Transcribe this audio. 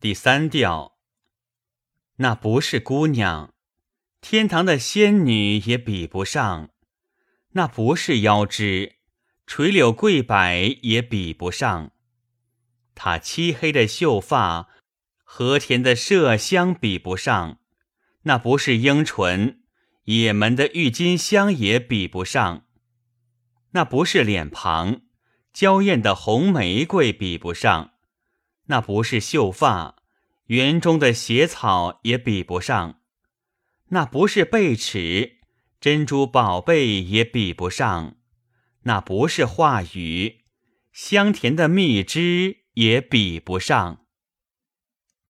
第三调，那不是姑娘，天堂的仙女也比不上；那不是腰肢，垂柳桂柏也比不上。她漆黑的秀发，和田的麝香比不上；那不是樱唇，也门的郁金香也比不上。那不是脸庞，娇艳的红玫瑰比不上；那不是秀发，园中的野草也比不上；那不是贝齿，珍珠宝贝也比不上；那不是话语，香甜的蜜汁也比不上。